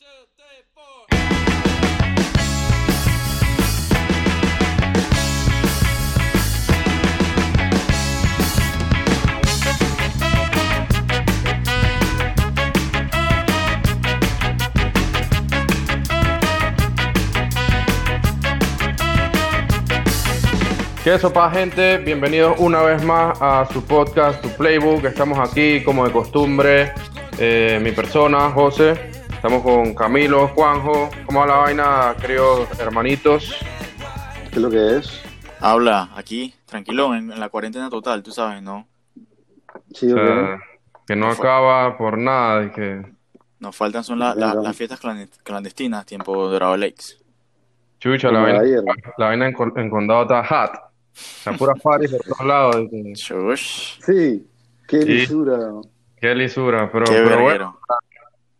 ¿Qué sopa gente? Bienvenidos una vez más a su podcast, tu playbook. Estamos aquí como de costumbre, eh, mi persona, José. Estamos con Camilo, Juanjo. ¿Cómo va la vaina, queridos hermanitos? ¿Qué es lo que es? Habla aquí, tranquilo, en, la cuarentena total, tú sabes, ¿no? Sí, que no acaba por nada y que... Nos faltan son las fiestas clandestinas, tiempo Dorado Lakes. Chucha, la vaina, la vaina en, en condado está hot. La pura paris de todos lados. Sí, qué lisura. Qué lisura, pero, pero bueno.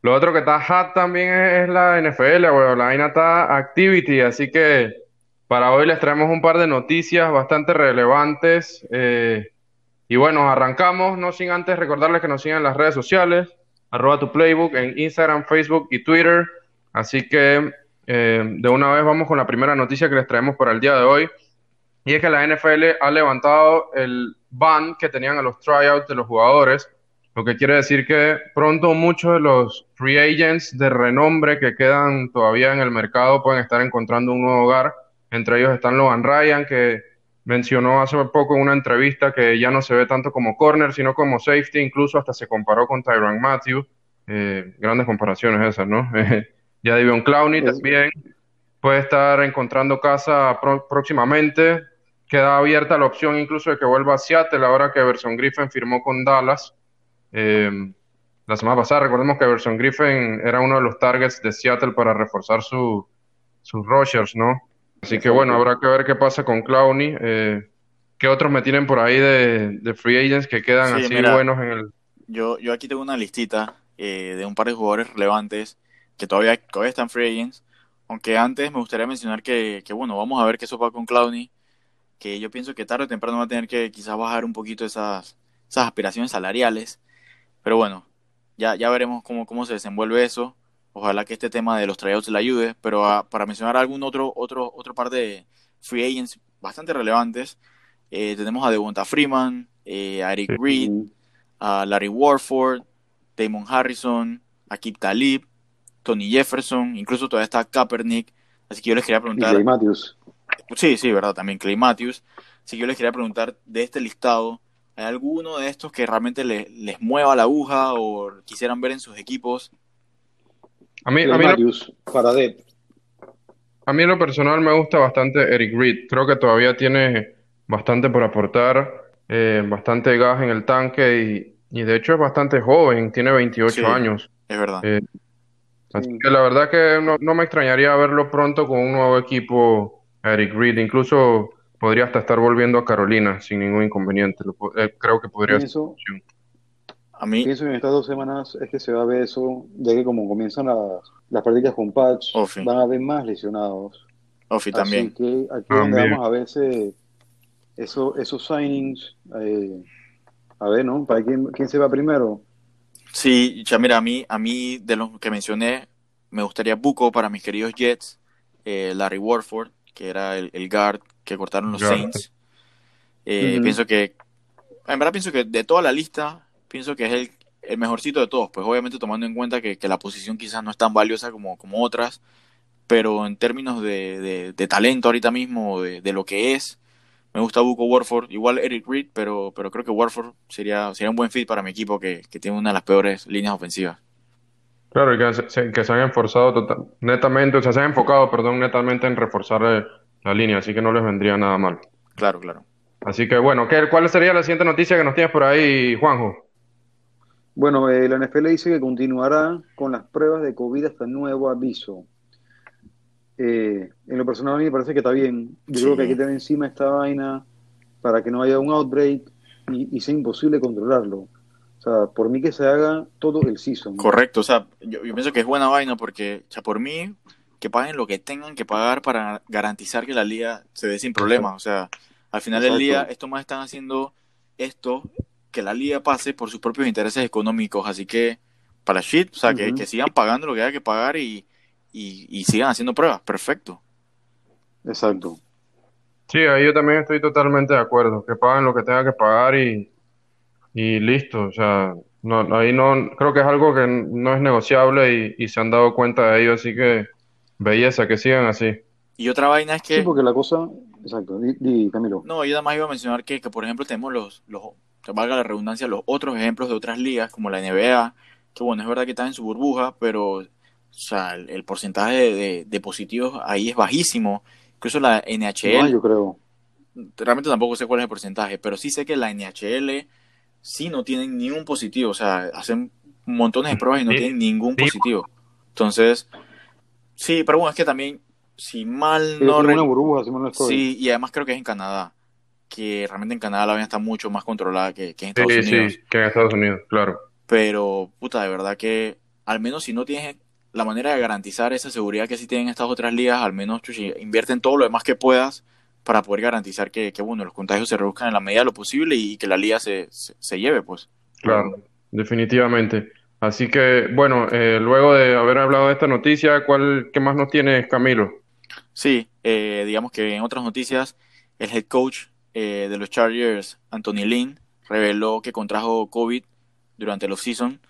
Lo otro que está hot también es, la NFL, weón. La vaina está activity, así que para hoy les traemos un par de noticias bastante relevantes. Eh, y bueno, arrancamos, no sin antes recordarles que nos sigan en las redes sociales, arroba tu playbook en Instagram, Facebook y Twitter. Así que eh, de una vez vamos con la primera noticia que les traemos para el día de hoy. Y es que la NFL ha levantado el ban que tenían a los tryouts de los jugadores, lo que quiere decir que pronto muchos de los free agents de renombre que quedan todavía en el mercado pueden estar encontrando un nuevo hogar. Entre ellos están Logan Ryan, que mencionó hace poco en una entrevista que ya no se ve tanto como corner, sino como safety, incluso hasta se comparó con Tyron Matthew. Eh, grandes comparaciones esas, ¿no? ya Divion Clowney también puede estar encontrando casa próximamente queda abierta la opción incluso de que vuelva a Seattle ahora que Everson Griffin firmó con Dallas. Eh, la semana pasada recordemos que Everson Griffin era uno de los targets de Seattle para reforzar su, sus Rogers, ¿no? Así que bueno, habrá que ver qué pasa con Clowney. Eh, ¿Qué otros me tienen por ahí de, free agents que quedan así buenos en el... Yo, yo aquí tengo una listita eh, de un par de jugadores relevantes que todavía, todavía están free agents. Aunque antes me gustaría mencionar que, que bueno, vamos a ver qué eso va con Clowney que yo pienso que tarde o temprano va a tener que quizás bajar un poquito esas, esas aspiraciones salariales. Pero bueno, ya, ya veremos cómo, cómo se desenvuelve eso. Ojalá que este tema de los tryouts le ayude. Pero ah, para mencionar algún otro, otro, otro par de free agents bastante relevantes, eh, tenemos a Devonta Freeman, eh, a Eric Reed, a Larry Warford, Damon Harrison, a Kip Talib, Tony Jefferson, incluso todavía está Kaepernick. Así que yo les quería preguntar. Y Matthews. Sí, sí, verdad, también Clay Matthews. Así que yo les quería preguntar de este listado, ¿hay alguno de estos que realmente les mueva la aguja o quisieran ver en sus equipos? A mí, a mí, para a mí en lo personal me gusta bastante Eric Reed. Creo que todavía tiene bastante por aportar, eh, bastante gas en el tanque y, de hecho es bastante joven, tiene 28 años. Es verdad. Eh, así que la verdad que no, no me extrañaría verlo pronto con un nuevo equipo Eric Reed. Incluso podría hasta estar volviendo a Carolina sin ningún inconveniente. Eh, creo que podría ser. A mí... Pienso que en estas dos semanas es que se va a ver eso, ya que como comienzan las, las prácticas con patch, van a haber más lesionados. Ofi también. que aquí donde vamos a ver eso, esos signings. Eh, a ver, ¿no? ¿Para quién, quién se va primero? Sí, ya mira, a mí, a mí de los que mencioné, me gustaría Buco para mis queridos Jets, eh, Larry Warford, que era el, guard que cortaron los Saints. Eh, pienso que, en verdad pienso que de toda la lista, pienso que es el, el mejorcito de todos, pues obviamente tomando en cuenta que, la posición quizás no es tan valiosa como, como otras, pero en términos de, de, talento ahorita mismo, de, de, lo que es, me gusta Buco Warford, igual Eric Reed, pero, pero creo que Warford sería, sería un buen fit para mi equipo que, que tiene una de las peores líneas ofensivas. Claro, y que se, que se han esforzado total, netamente, o sea, se han enfocado, perdón, netamente en reforzar eh, la línea, así que no les vendría nada mal. Claro, claro. Así que bueno, ¿qué, ¿cuál sería la siguiente noticia que nos tienes por ahí, Juanjo? Bueno, eh, la NFL dice que continuará con las pruebas de COVID hasta nuevo aviso. Eh, en lo personal a mí me parece que está bien. Yo creo que hay que tener encima esta vaina para que no haya un outbreak y, y sea imposible controlarlo. O sea, por mí que se haga todo el season. Correcto, o sea, yo, pienso que es buena vaina porque, o sea, por mí, que paguen lo que tengan que pagar para garantizar que la liga se dé sin problemas. O sea, al final del día, estos más están haciendo esto, que la liga pase por sus propios intereses económicos. Así que, para la shit, o sea, que, que, sigan pagando lo que haya que pagar y, y, sigan haciendo pruebas, perfecto. Exacto. Sí, ahí yo también estoy totalmente de acuerdo, que paguen lo que tengan que pagar y, y listo, o sea, no, ahí no, creo que es algo que no es negociable y, se han dado cuenta de ello, así que belleza, que sigan así. Y otra vaina es que... Sí, porque la cosa... Exacto, di, Camilo. No, yo además iba a mencionar que, que por ejemplo, tenemos los, los, valga la redundancia, los otros ejemplos de otras ligas, como la NBA, que bueno, es verdad que está en su burbuja, pero o sea, el, porcentaje de, positivos ahí es bajísimo. Incluso la NHL... No, yo creo. Realmente tampoco sé cuál es el porcentaje, pero sí sé que la NHL sí no tienen ningún positivo, o sea, hacen montones de pruebas y no tienen ningún positivo. Entonces, sí, pero bueno, es que también, si mal no... Una burbuja, si mal sí, y además creo que es en Canadá, que realmente en Canadá la vaina está mucho más controlada que, en Estados Unidos. Sí, que en Estados Unidos, claro. Pero, puta, de verdad que, al menos si no tienes la manera de garantizar esa seguridad que sí tienen estas otras ligas, al menos chuchi, invierte en todo lo demás que puedas para poder garantizar que, que, bueno, los contagios se reduzcan en la medida de lo posible y, que la liga se, se, lleve, pues. Claro, definitivamente. Así que, bueno, eh, luego de haber hablado de esta noticia, ¿cuál, ¿qué más nos tienes, Camilo? Sí, eh, digamos que en otras noticias, el head coach eh, de los Chargers, Anthony Lynn, reveló que contrajo COVID durante los season.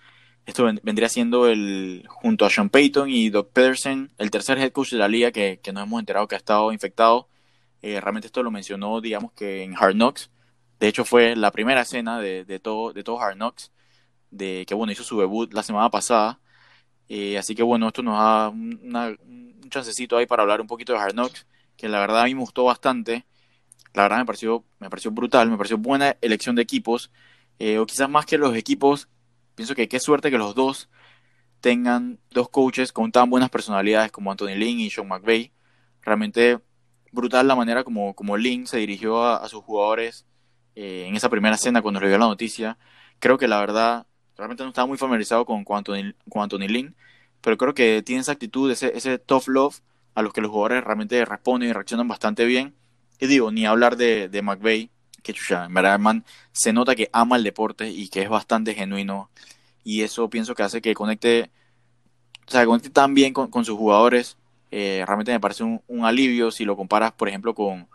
Esto vendría siendo el, junto a Sean Payton y Doug Pedersen, el tercer head coach de la liga que, que nos hemos enterado que ha estado infectado eh, realmente esto lo mencionó, digamos que en Hard Knocks. De hecho, fue la primera escena de, de, todo, de todo Hard Knocks, de que bueno, hizo su debut la semana pasada. Eh, así que bueno, esto nos da un chancecito ahí para hablar un poquito de Hard Knocks, que la verdad a mí me gustó bastante. La verdad me pareció, me pareció brutal, me pareció buena elección de equipos. Eh, o quizás más que los equipos, pienso que qué suerte que los dos tengan dos coaches con tan buenas personalidades como Anthony Lynn y Sean McVay. Realmente brutal la manera como, como Link se dirigió a, sus jugadores eh, en esa primera escena cuando le dio la noticia. Creo que la verdad, realmente no estaba muy familiarizado con, con, Anthony, con Anthony pero creo que tiene esa actitud, ese, ese tough love a los que los jugadores realmente responden y reaccionan bastante bien. Y digo, ni hablar de, de McVeigh, que chucha, en verdad, man, se nota que ama el deporte y que es bastante genuino. Y eso pienso que hace que conecte, o sea, conecte tan bien con, con sus jugadores eh, realmente me parece un, alivio si lo comparas, por ejemplo, con,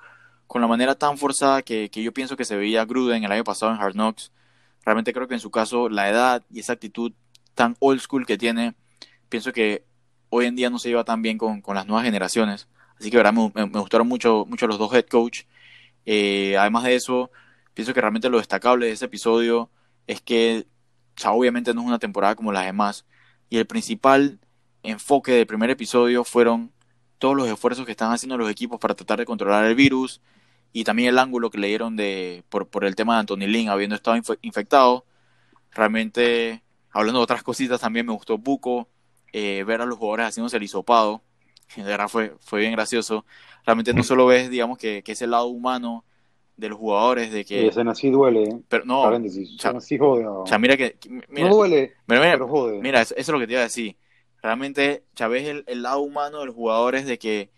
con la manera tan forzada que, que, yo pienso que se veía Gruden el año pasado en Hard Knocks. Realmente creo que en su caso la edad y esa actitud tan old school que tiene, pienso que hoy en día no se lleva tan bien con, con las nuevas generaciones. Así que verdad, me, gustaron mucho, mucho los dos head coach. Eh, además de eso, pienso que realmente lo destacable de ese episodio es que obviamente no es una temporada como las demás. Y el principal enfoque del primer episodio fueron todos los esfuerzos que están haciendo los equipos para tratar de controlar el virus y también el ángulo que le dieron de, por, por el tema de Anthony Lynn habiendo estado infectado. Realmente, hablando de otras cositas, también me gustó Buco, eh, ver a los jugadores haciéndose el hisopado. De verdad fue, fue bien gracioso. Realmente no solo ves, digamos, que, que ese lado humano de los jugadores de que ese así duele ¿eh? pero no jode, mira que no duele mira, pero jode mira eso, es lo que te iba a decir realmente Chávez el, el lado humano de los jugadores de que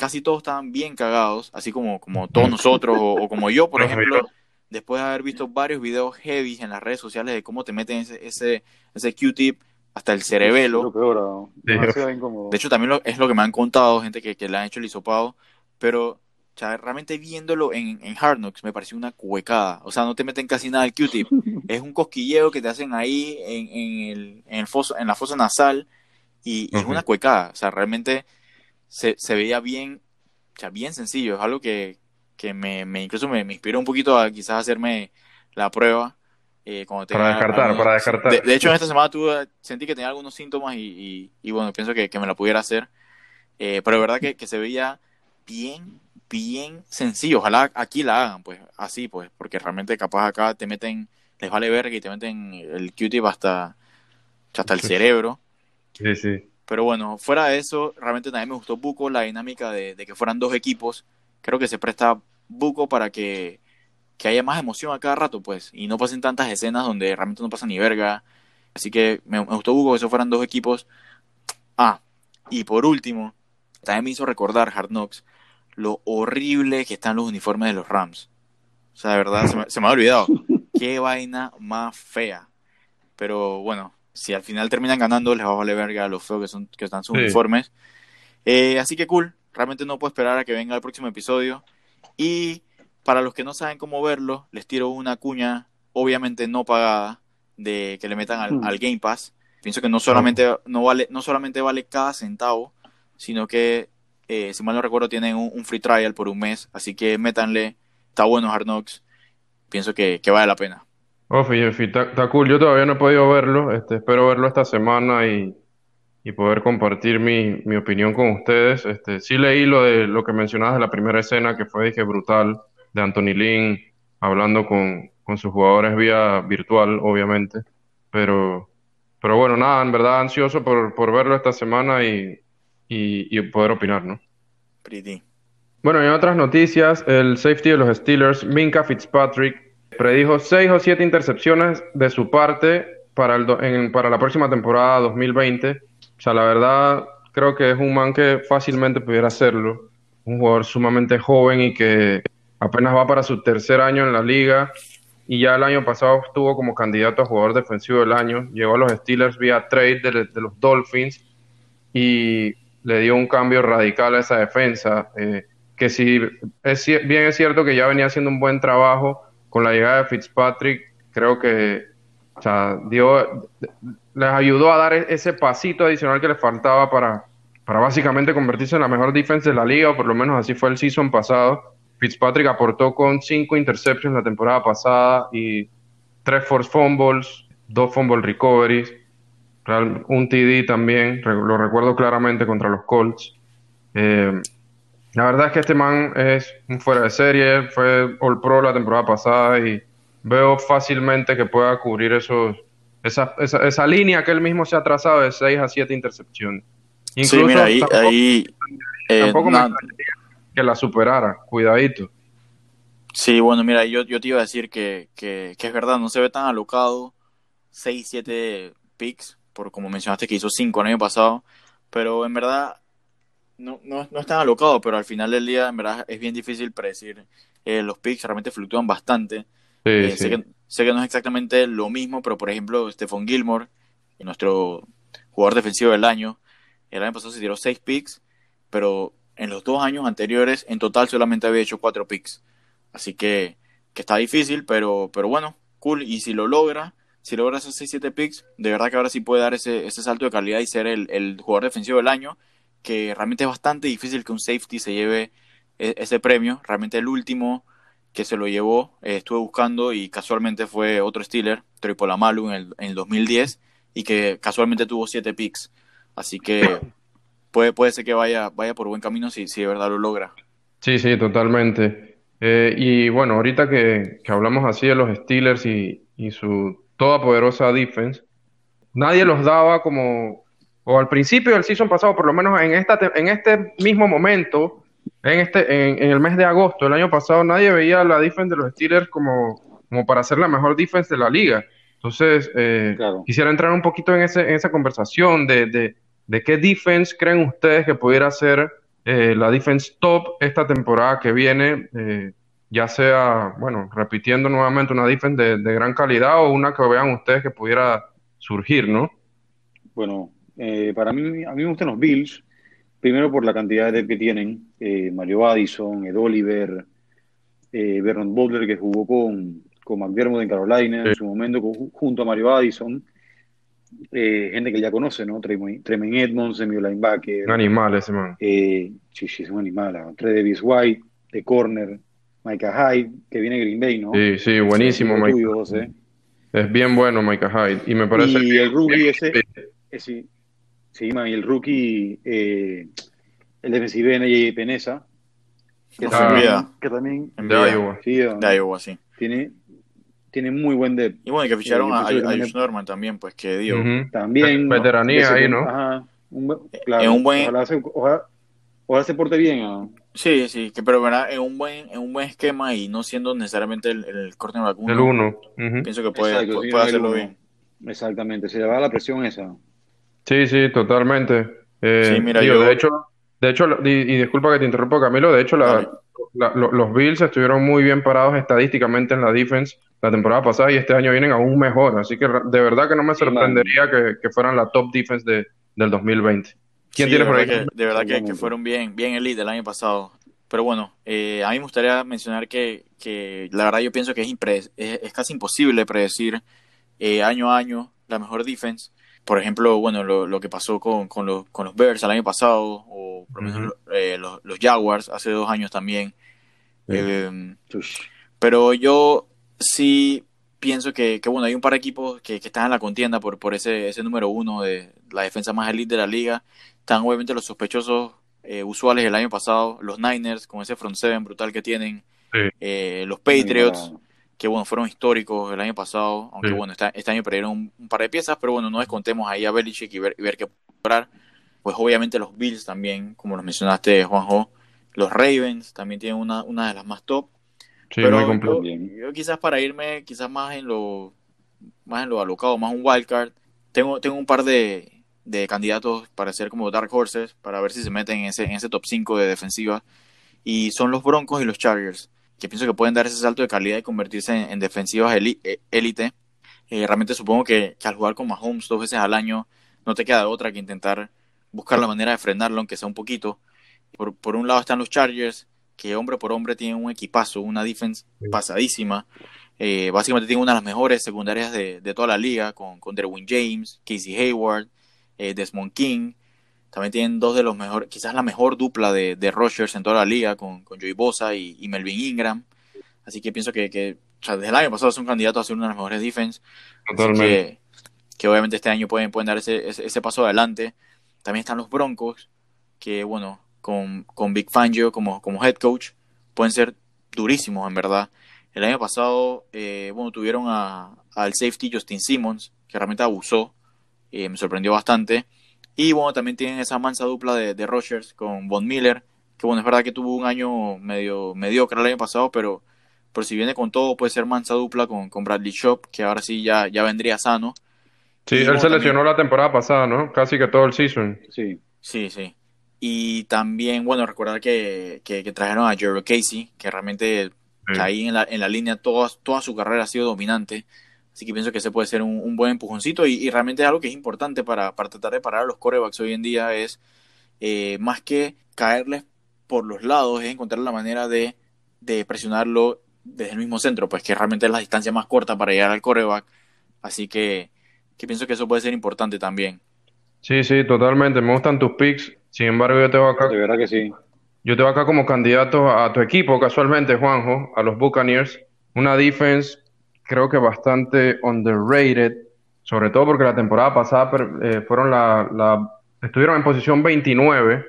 casi todos estaban bien cagados, así como, como todos nosotros o, como yo, por ejemplo, después de haber visto varios videos heavy en las redes sociales de cómo te meten ese, ese, ese Q-tip hasta el cerebelo. de hecho, también es lo que me han contado gente que, que le han hecho el hisopado, pero realmente viéndolo en, en Hard Knocks me pareció una cuecada. O sea, no te meten casi nada el Q-tip. es un cosquilleo que te hacen ahí en, en, el, en, el foso, en la fosa nasal y, es una cuecada, o sea, realmente se, se veía bien, o sea, bien sencillo, es algo que, que me, me, incluso me, me, inspiró un poquito a quizás hacerme la prueba. Eh, cuando para descartar, para descartar. De, hecho, en esta semana tuve, sentí que tenía algunos síntomas y, y, bueno, pienso que, que, me la pudiera hacer. Eh, pero de verdad que, que se veía bien, bien sencillo. Ojalá aquí la hagan, pues, así, pues, porque realmente capaz acá te meten, les vale verga y te meten el Q-tip hasta, hasta el cerebro. Sí, sí. Pero bueno, fuera de eso, realmente también me gustó Buco, la dinámica de, que fueran dos equipos. Creo que se presta Buco para que, haya más emoción a cada rato, pues, y no pasen tantas escenas donde realmente no pasa ni verga. Así que me, gustó Buco que eso fueran dos equipos. Ah, y por último, también me hizo recordar Hard Knocks lo horrible que están los uniformes de los Rams. O sea, de verdad, se me, se me ha olvidado. Qué vaina más fea. Pero bueno, si al final terminan ganando, les va a valer verga lo feo que, son, que están sus uniformes. Eh, así que cool, realmente no puedo esperar a que venga el próximo episodio. Y para los que no saben cómo verlo, les tiro una cuña, obviamente no pagada, de que le metan al, mm. Game Pass. Pienso que no solamente, no, vale, no solamente vale cada centavo, sino que, eh, si mal no recuerdo, tienen un, free trial por un mes. Así que métanle, está bueno Hard Knocks. Pienso que, que vale la pena. Oh, está, cool. Yo todavía no he podido verlo. Este, espero verlo esta semana y, poder compartir mi, mi, opinión con ustedes. Este, sí leí lo de lo que mencionabas de la primera escena, que fue dije, brutal, de Anthony Lynn hablando con, con sus jugadores vía virtual, obviamente. Pero, pero bueno, nada, en verdad ansioso por, por verlo esta semana y, y, poder opinar, ¿no? Pretty. Bueno, en otras noticias, el safety de los Steelers, Minka Fitzpatrick, predijo seis o siete intercepciones de su parte para, el para la próxima temporada 2020. O sea, la verdad, creo que es un man que fácilmente pudiera hacerlo. Un jugador sumamente joven y que apenas va para su tercer año en la liga. Y ya el año pasado estuvo como candidato a jugador defensivo del año. Llegó a los Steelers vía trade de, los Dolphins y le dio un cambio radical a esa defensa. Eh, que si es, bien es cierto que ya venía haciendo un buen trabajo, con la llegada de Fitzpatrick, creo que o sea, dio, les ayudó a dar e-, ese pasito adicional que les faltaba para, para básicamente convertirse en la mejor defensa de la liga, o por lo menos así fue el season pasado. Fitzpatrick aportó con cinco interceptions la temporada pasada y tres force fumbles, dos fumble recoveries, un TD también, lo recuerdo claramente contra los Colts. Eh, la verdad es que este man es un fuera de serie, fue All Pro la temporada pasada y veo fácilmente que pueda cubrir esos, esa, esa, línea que él mismo se ha trazado de 6 a 7 intercepciones. Incluso, sí, mira, ahí, tampoco, ahí eh, me que la superara, cuidadito. Sí, bueno, mira, yo, yo te iba a decir que, que, que es verdad, no se ve tan alocado 6, 7 picks, por como mencionaste que hizo 5 el año pasado, pero en verdad no, no, no es tan alocado, pero al final del día, en verdad, es bien difícil predecir. Eh, los picks realmente fluctúan bastante. Eh, sé, que, sé, que, no es exactamente lo mismo, pero por ejemplo, Stephon Gilmore, nuestro jugador defensivo del año, el año pasado se tiró 6 picks, pero en los dos años anteriores, en total solamente había hecho 4 picks. Así que, que está difícil, pero, pero bueno, cool. Y si lo logra, si logra esos 6-7 picks, de verdad que ahora sí puede dar ese, ese salto de calidad y ser el, el jugador defensivo del año que realmente es bastante difícil que un safety se lleve e, ese premio. Realmente el último que se lo llevó, eh, estuve buscando y casualmente fue otro Steeler, Troy Polamalu en el, en el 2010 y que casualmente tuvo siete picks. Así que puede, puede ser que vaya, vaya por buen camino si, si de verdad lo logra. Sí, sí, totalmente. Eh, y bueno, ahorita que, que, hablamos así de los Steelers y, y su toda poderosa defense, nadie los daba como o al principio del season pasado, por lo menos en, esta, en este mismo momento, en, este, en, el mes de agosto del año pasado, nadie veía la defense de los Steelers como, como para ser la mejor defense de la liga. Entonces, eh, quisiera entrar un poquito en, ese, en esa conversación de, de, de, qué defense creen ustedes que pudiera ser eh, la defense top esta temporada que viene, eh, ya sea, bueno, repitiendo nuevamente una defense de, de gran calidad o una que vean ustedes que pudiera surgir, ¿no? Bueno, eh, para mí, a mí me gustan los Bills, primero por la cantidad de que tienen, eh, Mario Addison, Ed Oliver, eh, Vernon Butler, que jugó con, con McDermott en Carolina en su momento, junto a Mario Addison, eh, gente que ya conoce, ¿no? Tremaine Edmonds, Emilio Linebacker. Un animal ese man. sí, sí, es un animal. ¿no? Davis White, de corner, Micah Hyde, que viene de Green Bay, ¿no? Sí, sí, buenísimo, Mike. Es bien bueno Micah Hyde. Y me parece y el rookie ese, ese, Sí, y el rookie, eh, el defensivo NJ Peneza, que, también, que también de Iowa. Sí, de Iowa, sí. Tiene, tiene muy buen depth. Y bueno, que ficharon a, a, Norman también, pues que dio. También. Veteranía ahí, ¿no? Ajá. Un, claro, en un buen... ojalá, se, ojalá, se porte bien. ¿no? Sí, sí, que, pero ¿verdad? en un buen en un buen esquema y no siendo necesariamente el, el corte de vacuno. El uno. Pienso que puede, puede, hacerlo bien. Exactamente, se le va la presión esa. Sí, sí, totalmente. Eh, sí, mira, yo... de hecho, de hecho, y, disculpa que te interrumpa, Camilo, de hecho, la, los Bills estuvieron muy bien parados estadísticamente en la defense la temporada pasada y este año vienen aún mejor. Así que de verdad que no me sorprendería que, fueran la top defense de, del 2020. ¿Quién tiene por ahí? de verdad que, fueron bien, bien elite el año pasado. Pero bueno, eh, a mí me gustaría mencionar que, que, la verdad yo pienso que es, es, casi imposible predecir eh, año a año la mejor defense. Por ejemplo, bueno, lo, lo que pasó con, con, los, con los Bears el año pasado, o por ejemplo, eh, los, los, Jaguars hace dos años también. Em, pero yo sí pienso que, que, bueno, hay un par de equipos que, que, están en la contienda por, por ese, ese número uno de la defensa más elite de la liga. Están obviamente los sospechosos eh, usuales del año pasado, los Niners con ese front seven brutal que tienen, eh, los Patriots, que bueno, fueron históricos el año pasado, aunque bueno, este, este, año perdieron un, par de piezas, pero bueno, no descontemos ahí a Belichick y ver, y ver qué lograr. Pues obviamente los Bills también, como los mencionaste, Juanjo, los Ravens también tienen una, una de las más top. pero yo, quizás para irme quizás más en lo más en lo alocado, más un wildcard, tengo, tengo un par de, de candidatos para ser como Dark Horses, para ver si se meten en ese, en ese top 5 de defensiva. Y son los Broncos y los Chargers, que pienso que pueden dar ese salto de calidad y convertirse en, defensivas eh, élite. Eh, realmente supongo que, al jugar con Mahomes dos veces al año, no te queda otra que intentar buscar la manera de frenarlo, aunque sea un poquito. Por, por un lado están los Chargers, que hombre por hombre tienen un equipazo, una defense pasadísima. Eh, básicamente tienen una de las mejores secundarias de, de toda la liga, con, con Derwin James, Casey Hayward, eh, Desmond King. También tienen dos de los mejores, quizás la mejor dupla de, de Rogers en toda la liga, con, con Joey Bosa y, Melvin Ingram. Así que pienso que, que desde el año pasado son candidatos a ser una de las mejores defense. Que, que, obviamente este año pueden, pueden dar ese, ese, paso adelante. También están los Broncos, que bueno, con, con Big Fangio como, como head coach, pueden ser durísimos en verdad. El año pasado, eh, bueno, tuvieron a, al safety Justin Simmons, que realmente abusó eh, me sorprendió bastante. Y bueno, también tienen esa mansa dupla de, de Rogers con Von Miller, que bueno, es verdad que tuvo un año medio mediocre el año pasado, pero, por si viene con todo, puede ser mansa dupla con, con Bradley Shop, que ahora sí ya, ya vendría sano. Sí, él se lesionó la temporada pasada, ¿no? Casi que todo el season. Sí. Sí, sí. Y también, bueno, recordar que, que, trajeron a Jerry Casey, que realmente ahí en la, en la línea toda, toda su carrera ha sido dominante. Así que pienso que ese puede ser un, buen empujoncito y, realmente algo que es importante para, tratar de parar a los corebacks hoy en día es eh, más que caerles por los lados, es encontrar la manera de, presionarlo desde el mismo centro, pues que realmente es la distancia más corta para llegar al coreback. Así que, pienso que eso puede ser importante también. Sí, sí, totalmente. Me gustan tus picks. Sin embargo, yo te voy acá. De verdad que sí. Yo te voy acá como candidato a tu equipo, casualmente, Juanjo, a los Buccaneers. Una defense creo que bastante underrated, sobre todo porque la temporada pasada eh, fueron la, estuvieron en posición 29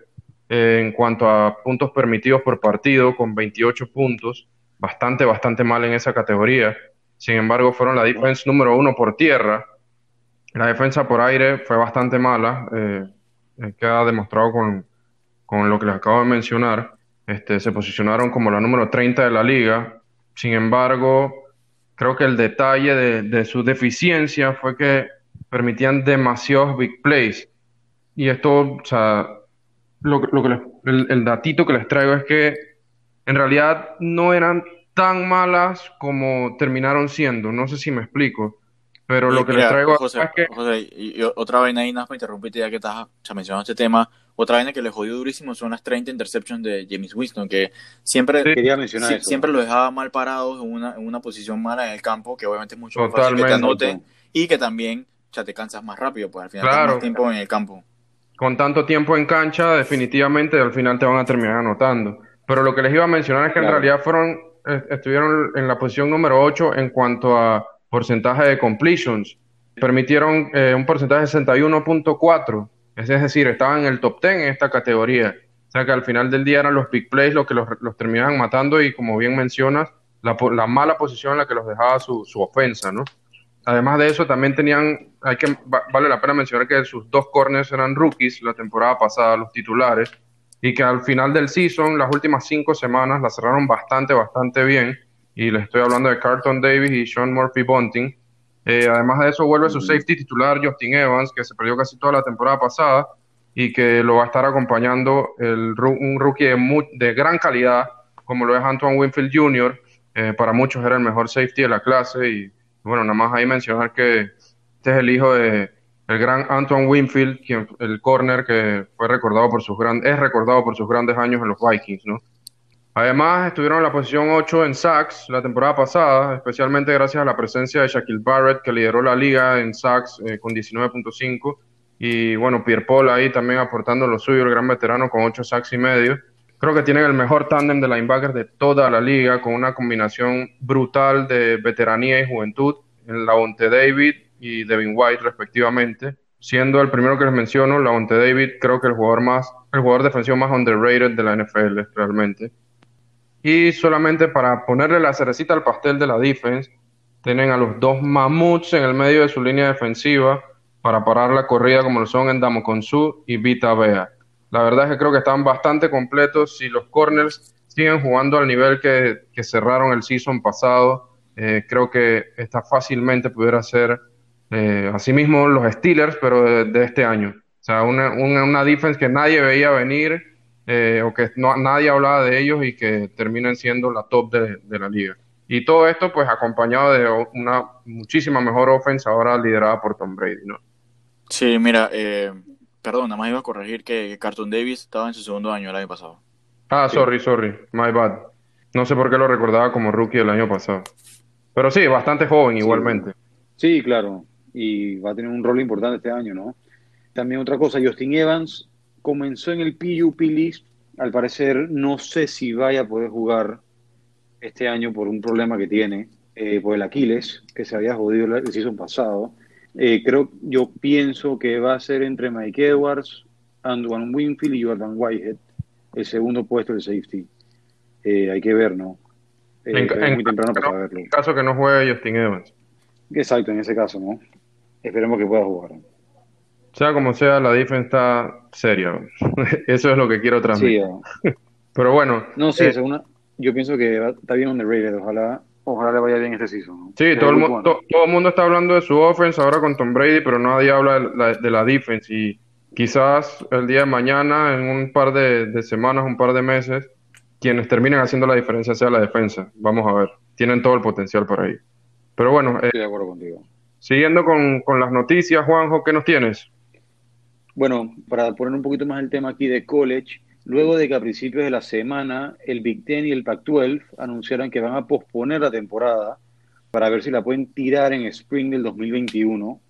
eh, en cuanto a puntos permitidos por partido, con 28 puntos, bastante, bastante mal en esa categoría. Sin embargo, fueron la defensa número uno por tierra. La defensa por aire fue bastante mala, eh, queda demostrado con, con lo que les acabo de mencionar. Este, se posicionaron como la número 30 de la liga. Sin embargo, creo que el detalle de, su deficiencia fue que permitían demasiados big plays. Y esto, o sea, lo, que el, datito que les traigo es que en realidad no eran tan malas como terminaron siendo. No sé si me explico. Pero lo que les traigo es que... José, y, otra vaina ahí, nada me interrumpiste ya que estás mencionando este tema. Otra vaina que le jodió durísimo son las 30 interceptions de James Winston, que siempre, siempre lo dejaba mal parado en una, en una posición mala en el campo, que obviamente es mucho más fácil que te anoten y que también ya te cansas más rápido, pues al final claro. más tiempo en el campo. Con tanto tiempo en cancha, definitivamente al final te van a terminar anotando. Pero lo que les iba a mencionar es que en realidad fueron, eh, estuvieron en la posición número 8 en cuanto a porcentaje de completions. Permitieron eh, un porcentaje de 61.4 es decir, estaban en el top 10 en esta categoría. O sea que al final del día eran los big plays los que los, terminaban matando y como bien mencionas, la, la, mala posición en la que los dejaba su, ofensa, ¿no? Además de eso, también tenían, hay que, vale la pena mencionar que sus dos corners eran rookies la temporada pasada, los titulares, y que al final del season, las últimas cinco semanas, la cerraron bastante, bastante bien. Y les estoy hablando de Carlton Davis y Sean Murphy Bunting, eh, además de eso, vuelve su safety titular, Justin Evans, que se perdió casi toda la temporada pasada y que lo va a estar acompañando el, un rookie de, de gran calidad, como lo es Antoine Winfield Jr., Eh, para muchos era el mejor safety de la clase y bueno, nada más ahí mencionar que este es el hijo de el gran Antoine Winfield, quien, el corner que fue recordado por sus grandes, es recordado por sus grandes años en los Vikings, ¿no? Además, estuvieron en la posición 8 en sacks la temporada pasada, especialmente gracias a la presencia de Shaquille Barrett, que lideró la liga en sacks eh, con 19.5. Y bueno, Pierre Paul ahí también aportando lo suyo, el gran veterano con 8 sacks y medio. Creo que tienen el mejor tándem de linebackers de toda la liga, con una combinación brutal de veteranía y juventud en la Onte David y Devin White, respectivamente. Siendo el primero que les menciono, la Onte David, creo que el jugador más, el jugador defensivo más underrated de la NFL, realmente. Y solamente para ponerle la cerecita al pastel de la defense, tienen a los dos mamuts en el medio de su línea defensiva para parar la corrida como lo son Endamo Su y Vita Bea. La verdad es que creo que están bastante completos. Si los corners siguen jugando al nivel que, cerraron el season pasado, eh, creo que esta fácilmente pudiera ser eh, asimismo los Steelers, pero de, este año. O sea, una, una, una defense que nadie veía venir eh, o que no, nadie hablaba de ellos y que terminen siendo la top de, la liga. Y todo esto pues acompañado de una muchísima mejor ofensa ahora liderada por Tom Brady, ¿no? Sí, mira, eh, perdón, nada más iba a corregir que Carton Davis estaba en su segundo año el año pasado. Ah, sorry, sorry, my bad. No sé por qué lo recordaba como rookie el año pasado. Pero sí, bastante joven igualmente. Sí, claro. Y va a tener un rol importante este año, ¿no? También otra cosa, Justin Evans comenzó en el PUP list. Al parecer, no sé si vaya a poder jugar este año por un problema que tiene, eh, por el Aquiles, que se había jodido el season pasado. Eh, creo, yo pienso que va a ser entre Mike Edwards, Antoine Winfield y Jordan Whitehead, el segundo puesto del safety. Eh, hay que ver, ¿no? en, muy temprano para saberlo. En caso que no juegue Justin Evans. Exacto, en ese caso, ¿no? Esperemos que pueda jugar. Sea como sea, la defensa está seria. Eso es lo que quiero transmitir. Pero bueno. No, sí, eh, yo pienso que está bien underrated. Ojalá, ojalá le vaya bien este season. Sí, todo el, mundo, todo el mundo está hablando de su offense ahora con Tom Brady, pero nadie habla de la, de la defense. Y quizás el día de mañana, en un par de, semanas, un par de meses, quienes terminen haciendo la diferencia sea la defensa. Vamos a ver. Tienen todo el potencial por ahí. Pero bueno. Estoy de acuerdo contigo. Siguiendo con, con las noticias, Juanjo, ¿qué nos tienes? Bueno, para poner un poquito más el tema aquí de college, luego de que a principios de la semana el Big Ten y el Pac-12 anunciaron que van a posponer la temporada para ver si la pueden tirar en Spring del 2021,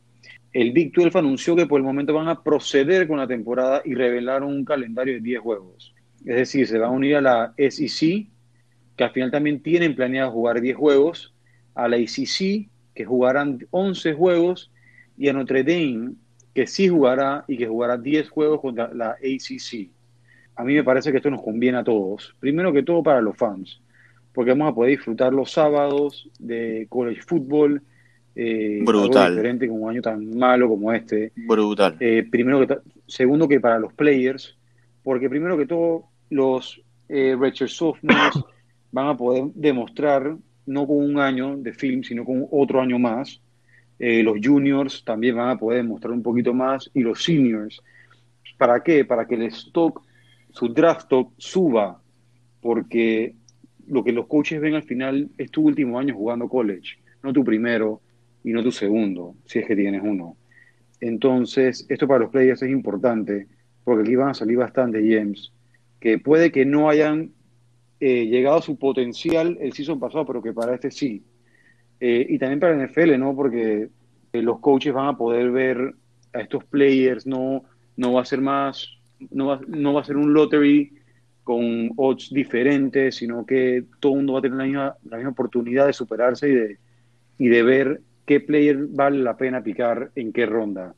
el Big 12 anunció que por el momento van a proceder con la temporada y revelaron un calendario de 10 juegos. Es decir, se van a unir a la SEC, que al final también tienen planeado jugar 10 juegos, a la ACC, que jugarán 11 juegos, y a Notre Dame, que sí jugará y que jugará 10 juegos contra la ACC. A mí me parece que esto nos conviene a todos. Primero que todo para los fans, porque vamos a poder disfrutar los sábados de college football. Eh, Brutal. diferente con un año tan malo como este. Brutal. Eh, primero que segundo que para los players, porque primero que todo los eh, sophomores van a poder demostrar no con un año de film, sino con otro año más, eh, los juniors también van a poder mostrar un poquito más y los seniors. ¿Para qué? Para que el stock, su draft stock suba, porque lo que los coaches ven al final es tu último año jugando college, no tu primero y no tu segundo, si es que tienes uno. Entonces, esto para los players es importante, porque aquí van a salir bastantes gems que puede que no hayan eh, llegado a su potencial el season pasado, pero que para este sí. Eh, y también para el NFL, ¿no? Porque eh, los coaches van a poder ver a estos players, no, no va a ser más, no va, no va a ser un lottery con odds diferentes, sino que todo el mundo va a tener la misma, la misma oportunidad de superarse y de, y de ver qué player vale la pena picar en qué ronda.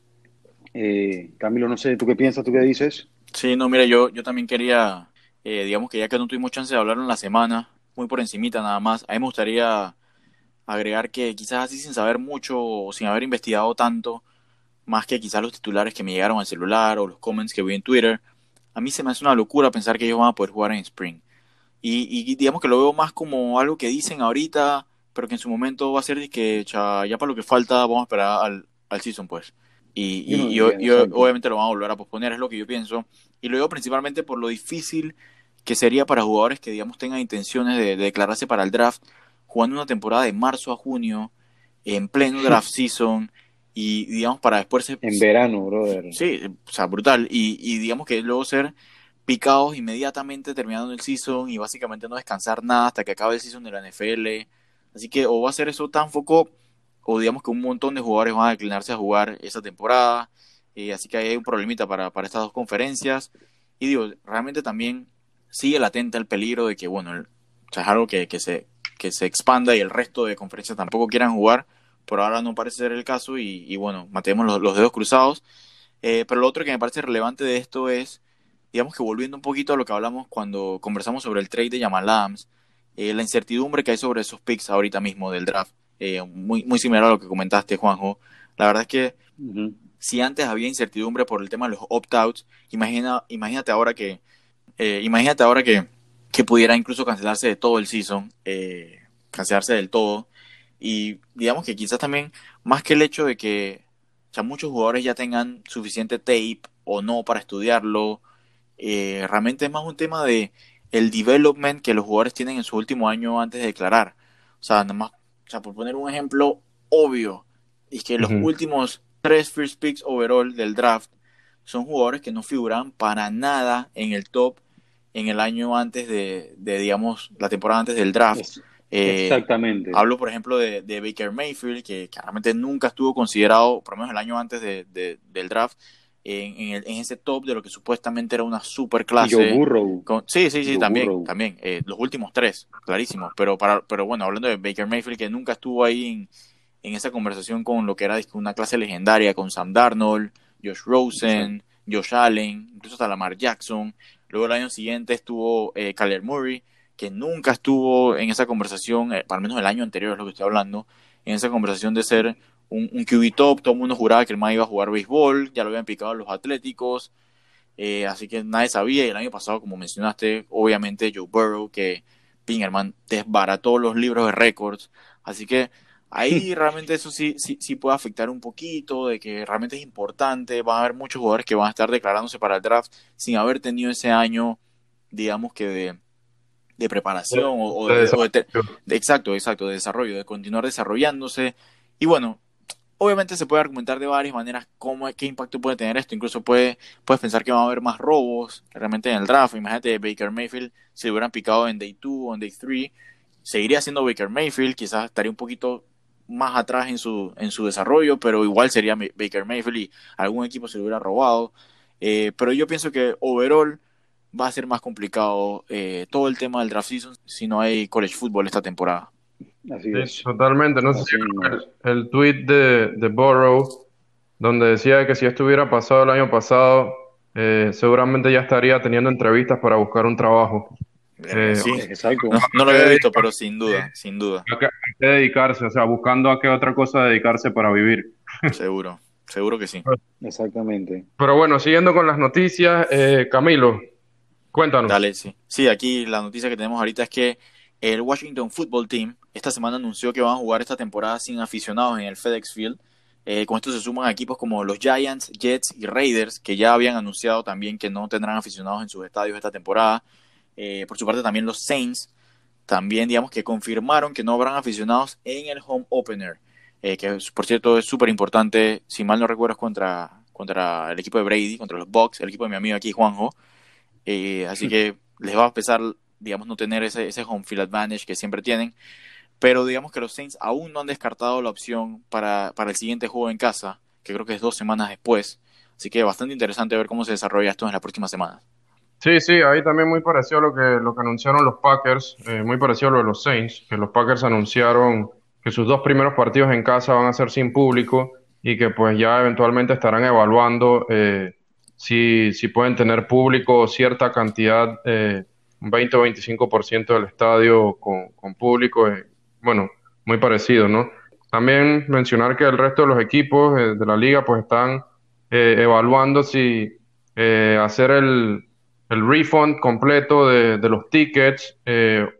Eh, Camilo, no sé, ¿tú qué piensas? ¿Tú qué dices? Sí, no, mira, yo, yo también quería, digamos que ya que no tuvimos chance de hablar en la semana, muy por encimita nada más, a mí me gustaría agregar que quizás así sin saber mucho o sin haber investigado tanto, más que quizás los titulares que me llegaron al celular o los comments que vi en Twitter, a mí se me hace una locura pensar que ellos van a poder jugar en Spring. Y, digamos que lo veo más como algo que dicen ahorita, pero que en su momento va a ser de que ya, para lo que falta vamos a esperar al, al season pues. Y, obviamente lo van a volver a posponer, es lo que yo pienso. Y lo digo principalmente por lo difícil que sería para jugadores que digamos tengan intenciones de declararse para el draft jugando una temporada de marzo a junio, en pleno draft season, y digamos para después... En verano, brother. Sí, o sea, brutal. Y, y digamos que luego ser picados inmediatamente terminando el season y básicamente no descansar nada hasta que acabe el season de la NFL. Así que o va a ser eso tan foco, o digamos que un montón de jugadores van a declinarse a jugar esa temporada. Eh, así que hay un problemita para, para estas dos conferencias. Y digo, realmente también sigue latente el peligro de que, bueno, es algo que, que, se, que se expanda y el resto de conferencias tampoco quieran jugar. Por ahora no parece ser el caso y, bueno, matemos los, dedos cruzados. Eh, pero lo otro que me parece relevante de esto es digamos que volviendo un poquito a lo que hablamos cuando conversamos sobre el trade de Jamal Adams, eh, la incertidumbre que hay sobre esos picks ahorita mismo del draft, eh, muy, muy similar a lo que comentaste, Juanjo. La verdad es que si antes había incertidumbre por el tema de los opt-outs, imagina, imagínate ahora que, imagínate ahora que, que, pudiera incluso cancelarse de todo el season, cancelarse del todo. Y digamos que quizás también, más que el hecho de que ya muchos jugadores ya tengan suficiente tape o no para estudiarlo, eh, realmente es más un tema de el development que los jugadores tienen en su último año antes de declarar. O sea, nada más, o sea, por poner un ejemplo obvio, es que los últimos tres first picks overall del draft son jugadores que no figuran para nada en el top en el año antes de, digamos, la temporada antes del draft. Eh, exactamente. Hablo, por ejemplo, de, Baker Mayfield, que, realmente nunca estuvo considerado, por lo menos el año antes del draft, en, ese top de lo que supuestamente era una super clase. sí, sí, sí, también, también. Eh, los últimos tres, clarísimo. Pero, para, pero bueno, hablando de Baker Mayfield, que nunca estuvo ahí en, en esa conversación con lo que era una clase legendaria, con Sam Darnold, Josh Rosen, Josh Allen, incluso hasta Lamar Jackson. Luego el año siguiente estuvo eh, Murray, que nunca estuvo en esa conversación, eh, al menos el año anterior es lo que estoy hablando, en esa conversación de ser un, un QB top, todo el mundo juraba que el man iba a jugar béisbol, ya lo habían picado los atléticos, eh, así que nadie sabía. Y el año pasado, como mencionaste, obviamente Joe Burrow, que Pingerman desbarató los libros de récords. Así que ahí realmente eso sí, sí, sí puede afectar un poquito, de que realmente es importante. Van a haber muchos jugadores que van a estar declarándose para el draft sin haber tenido ese año, digamos que de, de preparación o, de, exacto, exacto, de desarrollo, de continuar desarrollándose. Y bueno, Obviamente se puede argumentar de varias maneras cómo, qué impacto puede tener esto. Incluso puede, puedes pensar que va a haber más robos realmente en el draft. Imagínate Baker Mayfield, si hubieran picado en Day 2 o en Day 3, seguiría siendo Baker Mayfield. Quizás estaría un poquito más atrás en su, en su desarrollo, pero igual sería Baker Mayfield y algún equipo se lo hubiera robado. Eh, pero yo pienso que overall va a ser más complicado eh, todo el tema del draft season si no hay college football esta temporada. Así es. Totalmente. No sé si el, el, tweet de, de Burrow, donde decía que si esto hubiera pasado el año pasado, eh, seguramente ya estaría teniendo entrevistas para buscar un trabajo. Eh, sí, exacto. No, lo había visto, pero sin duda, sin duda. Hay que, dedicarse, o sea, buscando a qué otra cosa dedicarse para vivir. Seguro, seguro que sí. Exactamente. Pero bueno, siguiendo con las noticias, eh, Camilo, cuéntanos. Dale, sí. Sí, aquí la noticia que tenemos ahorita es que el Washington Football Team esta semana anunció que van a jugar esta temporada sin aficionados en el FedEx Field. Eh, con esto se suman equipos como los Giants, Jets y Raiders, que ya habían anunciado también que no tendrán aficionados en sus estadios esta temporada. Eh, por su parte también los Saints, también digamos que confirmaron que no habrán aficionados en el Home Opener, eh, que por cierto es súper importante, si mal no recuerdo, contra, contra el equipo de Brady, contra los Bucks, el equipo de mi amigo aquí, Juanjo. así que les va a pesar, digamos, no tener ese, ese home field advantage que siempre tienen pero digamos que los Saints aún no han descartado la opción para, para el siguiente juego en casa, que creo que es dos semanas después. Así que bastante interesante ver cómo se desarrolla esto en las próximas semanas. Sí, sí, ahí también muy parecido a lo que, lo que anunciaron los Packers, eh, muy parecido a lo de los Saints, que los Packers anunciaron que sus dos primeros partidos en casa van a ser sin público y que pues ya eventualmente estarán evaluando eh, si, si pueden tener público cierta cantidad, eh, un 20 o 25% del estadio con, con público, eh, bueno, muy parecido, ¿no? También mencionar que el resto de los equipos de la liga pues están evaluando si hacer el, el, refund completo de, de los tickets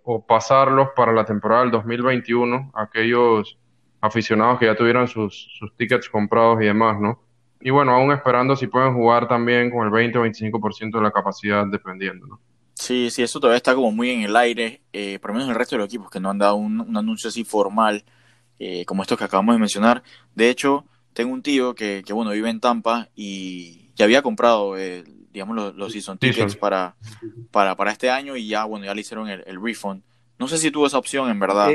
o pasarlos para la temporada del 2021, aquellos aficionados que ya tuvieran sus, sus tickets comprados y demás, ¿no? Y bueno, aún esperando si pueden jugar también con el 20 o 25% de la capacidad, dependiendo, ¿no? Sí, sí, eso todavía está como muy en el aire, eh, por lo menos el resto de los equipos que no han dado un, anuncio así formal eh, como estos que acabamos de mencionar. De hecho, tengo un tío que, que bueno, vive en Tampa y ya había comprado, eh, digamos, los, los season tickets para, para, para este año y ya, bueno, ya le hicieron el, el refund. No sé si tuvo esa opción en verdad,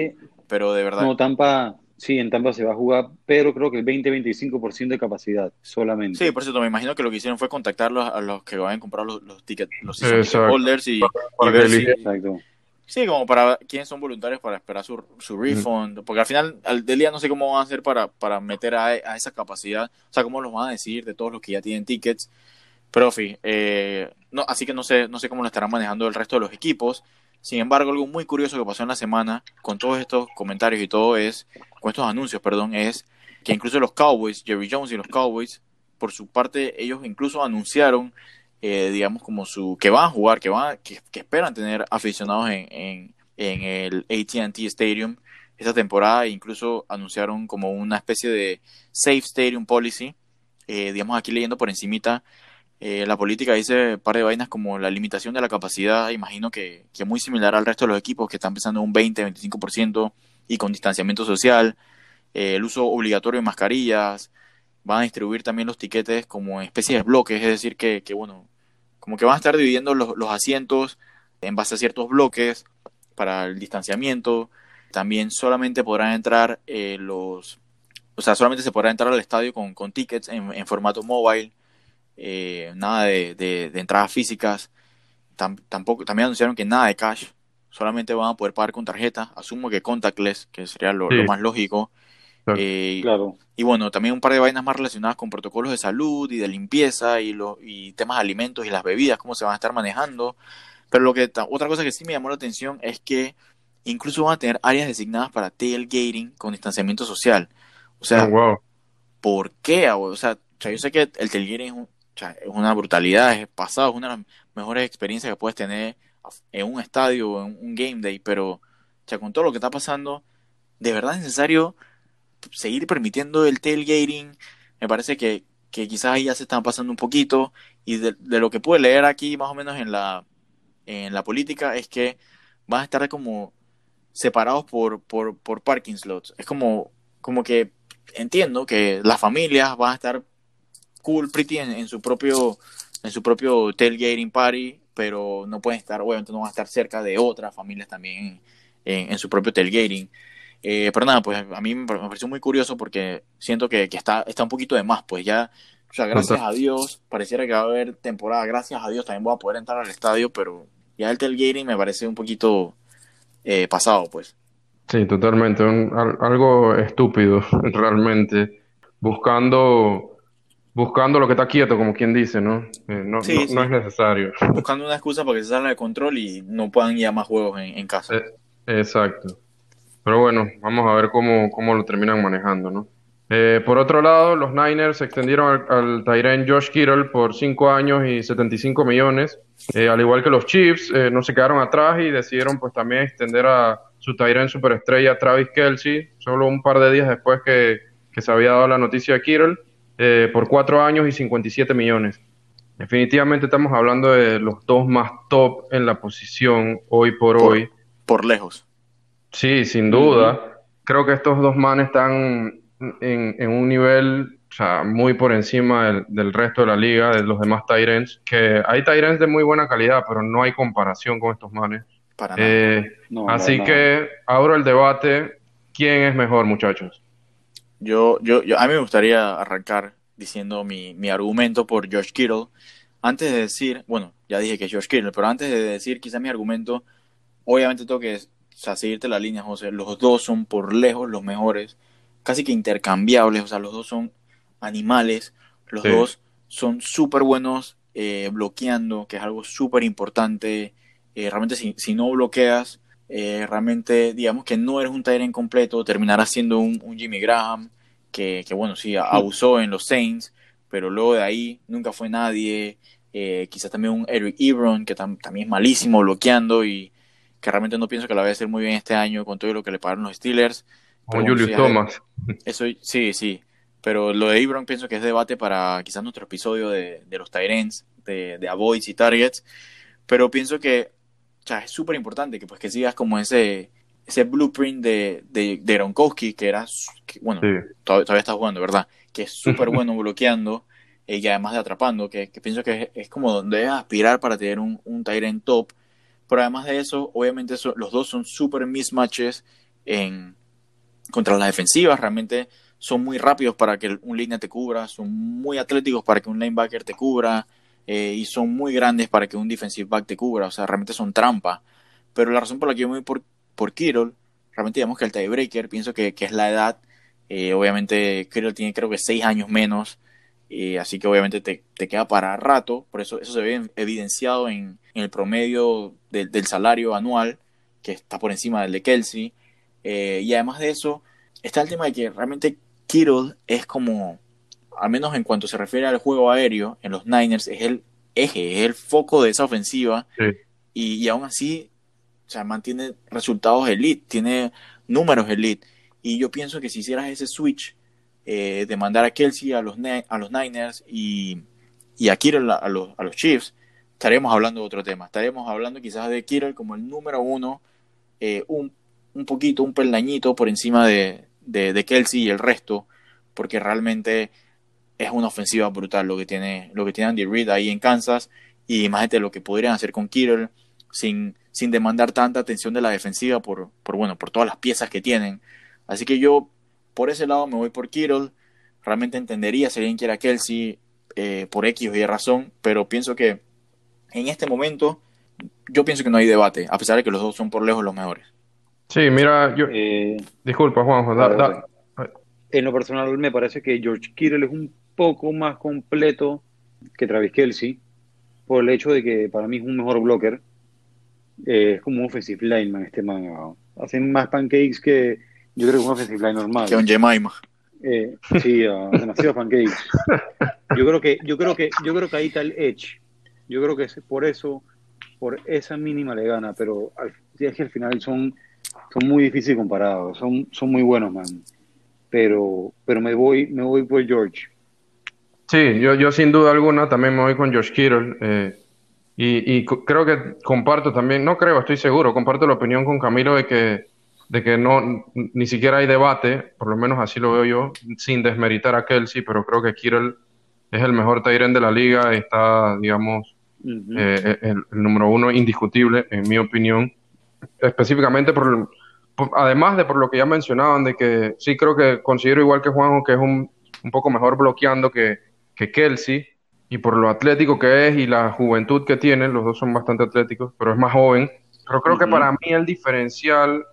pero de verdad. No, Tampa, Sí, en Tampa se va a jugar, pero creo que el 20-25% de capacidad solamente. Sí, por cierto, me imagino que lo que hicieron fue contactarlos a los que van a comprar los, los tickets, los holders y, ver si... Exacto. Sí, como para quiénes son voluntarios para esperar su, su refund, porque al final al del día no sé cómo van a hacer para, para meter a, a, esa capacidad, o sea, cómo los van a decir de todos los que ya tienen tickets. Profi, eh, no, así que no sé, no sé cómo lo estarán manejando el resto de los equipos. Sin embargo, algo muy curioso que pasó en la semana con todos estos comentarios y todo es, con estos anuncios, perdón, es que incluso los Cowboys, Jerry Jones y los Cowboys, por su parte, ellos incluso anunciaron, eh, digamos, como su que van a jugar, que van, que, esperan tener aficionados en, en, en el AT&T Stadium esta temporada, e incluso anunciaron como una especie de safe stadium policy, eh, digamos aquí leyendo por encimita eh, la política dice un par de vainas como la limitación de la capacidad, imagino que, que muy similar al resto de los equipos que están pensando un 20-25% y con distanciamiento social, eh, el uso obligatorio de mascarillas, van a distribuir también los tiquetes como especies de bloques, es decir, que, que bueno, como que van a estar dividiendo los, los asientos en base a ciertos bloques para el distanciamiento, también solamente podrán entrar eh, los, o sea, solamente se podrá entrar al estadio con, con tickets en, en formato mobile, eh, nada de, de, entradas físicas, tampoco, también anunciaron que nada de cash, solamente van a poder pagar con tarjeta, asumo que contactless, que sería lo, más lógico. Eh, claro. Y bueno, también un par de vainas más relacionadas con protocolos de salud y de limpieza y, lo, y temas de alimentos y las bebidas, cómo se van a estar manejando. Pero lo que otra cosa que sí me llamó la atención es que incluso van a tener áreas designadas para tailgating con distanciamiento social. O sea, oh, ¿por qué? O sea, yo sé que el tailgating es un, es una brutalidad, es pasado, es una de las mejores experiencias que puedes tener en un estadio o en un game day, pero con todo lo que está pasando, de verdad es necesario seguir permitiendo el tailgating. Me parece que, que quizás ahí ya se están pasando un poquito. Y de, lo que pude leer aquí, más o menos en la, en la política, es que van a estar como separados por, por, por parking slots. Es como, como que entiendo que las familias van a estar cool, pretty en, su propio en su propio tailgating party, pero no pueden estar, obviamente no van a estar cerca de otras familias también en, su propio tailgating. Eh, pero nada, pues a mí me pareció muy curioso porque siento que, está, está un poquito de más, pues ya, o sea, gracias a Dios, pareciera que va a haber temporada, gracias a Dios también voy a poder entrar al estadio, pero ya el tailgating me parece un poquito eh, pasado, pues. Sí, totalmente, algo estúpido, realmente, buscando buscando lo que está quieto, como quien dice, ¿no? Eh, no, no, es necesario. Buscando una excusa para que se salga de control y no puedan ir a más juegos en, casa. Eh, exacto. Pero bueno, vamos a ver cómo, cómo lo terminan manejando, ¿no? Eh, por otro lado, los Niners extendieron al, al Josh Kittle por 5 años y 75 millones. al igual que los Chiefs, no se quedaron atrás y decidieron pues también extender a su Tyrant superestrella Travis Kelsey, solo un par de días después que, que se había dado la noticia de Kittle. Eh, por cuatro años y 57 millones. Definitivamente estamos hablando de los dos más top en la posición hoy por, hoy. Por lejos. Sí, sin duda. Creo que estos dos manes están en, un nivel muy por encima del, resto de la liga, de los demás Tyrants, que hay Tyrants de muy buena calidad, pero no hay comparación con estos manes. Para eh, así que abro el debate, ¿quién es mejor, muchachos? Yo, yo, yo, a mí me gustaría arrancar diciendo mi, mi argumento por George Kittle. Antes de decir, bueno, ya dije que es George Kittle, pero antes de decir quizá mi argumento, obviamente tengo que seguirte la línea, José. Los dos son por lejos los mejores, casi que intercambiables, o sea, los dos son animales, los dos son súper buenos eh, bloqueando, que es algo súper importante. Eh, realmente si, si, no bloqueas, eh, realmente digamos que no eres un Tyrant completo, terminarás siendo un, Jimmy Graham, que, bueno, sí, abusó en los Saints, pero luego de ahí nunca fue nadie. Eh, quizás también un Eric Ebron, que también es malísimo bloqueando y que realmente no pienso que la vaya a hacer muy bien este año con todo lo que le pagaron los Steelers. Con Julius Thomas. Eso, sí, sí. Pero lo de Ebron pienso que es debate para quizás nuestro episodio de, los Tyrants, de, de avoids y targets. pero pienso que o sea, es súper importante que, pues, que sigas como ese, ese blueprint de, de, de Gronkowski, que era, bueno, todavía, está jugando, ¿verdad? Que es súper bueno bloqueando eh, y además de atrapando, que, pienso que es, como donde aspirar para tener un, un Tyrant top. Pero además de eso, obviamente los dos son súper mismatches en, contra las defensivas. Realmente son muy rápidos para que un línea te cubra, son muy atléticos para que un linebacker te cubra eh, y son muy grandes para que un defensive back te cubra. O sea, realmente son trampa. Pero la razón por la que yo me voy por por Kittle. Realmente digamos que el tiebreaker, pienso que, es la edad. Eh, obviamente Kittle tiene creo que seis años menos. Eh, así que obviamente te, queda para rato. Por eso eso se ve evidenciado en, el promedio del salario anual, que está por encima del de Kelsey. Eh, y además de eso, está el tema de que realmente Kittle es como, al menos en cuanto se refiere al juego aéreo, en los Niners, es el eje, es el foco de esa ofensiva. Y, y, aún así o sea, mantiene resultados elite, tiene números elite. Y yo pienso que si hicieras ese switch eh, de mandar a Kelsey a los, a los Niners y, y a Kittle a, los, a los Chiefs, estaríamos hablando de otro tema. Estaríamos hablando quizás de Kittle como el número uno, eh, un, un, poquito, un peldañito por encima de, de, Kelsey y el resto, porque realmente es una ofensiva brutal lo que tiene, lo que tiene Andy Reid ahí en Kansas. Y imagínate lo que podrían hacer con Kittle sin, sin demandar tanta atención de la defensiva por, por, bueno, por todas las piezas que tienen. Así que yo, por ese lado, me voy por Kittle. Realmente entendería si alguien quiere a Kelsey eh, por X o Y razón, pero pienso que en este momento, yo pienso que no hay debate, a pesar de que los dos son por lejos los mejores. Sí, mira, yo. Eh, disculpa, Juanjo. En lo personal, me parece que George Kittle es un poco más completo que Travis Kelsey, por el hecho de que para mí es un mejor blocker eh, es como un offensive lineman este man. Hacen más pancakes que yo creo que un offensive line normal. Que un Jemima. Eh, sí, uh, demasiados pancakes. Yo creo que, yo creo que, yo creo que ahí está el edge. Yo creo que es por eso, por esa mínima le gana, pero al, es que al final son, son muy difíciles comparados, son, son muy buenos, man. Pero, pero me voy, me voy por George. Sí, yo, yo sin duda alguna también me voy con George Kittle. Eh, y, creo que comparto también, no creo, estoy seguro, comparto la opinión con Camilo de que, de que no, ni siquiera hay debate, por lo menos así lo veo yo, sin desmeritar a Kelsey, pero creo que Kirill es el mejor Tyren de la liga, está, digamos, eh, el, número uno indiscutible, en mi opinión, específicamente por, además de por lo que ya mencionaban, de que sí creo que considero igual que Juanjo que es un, un poco mejor bloqueando que, que Kelsey, y por lo atlético que es y la juventud que tiene, los dos son bastante atléticos, pero es más joven. Pero creo que para mí el diferencial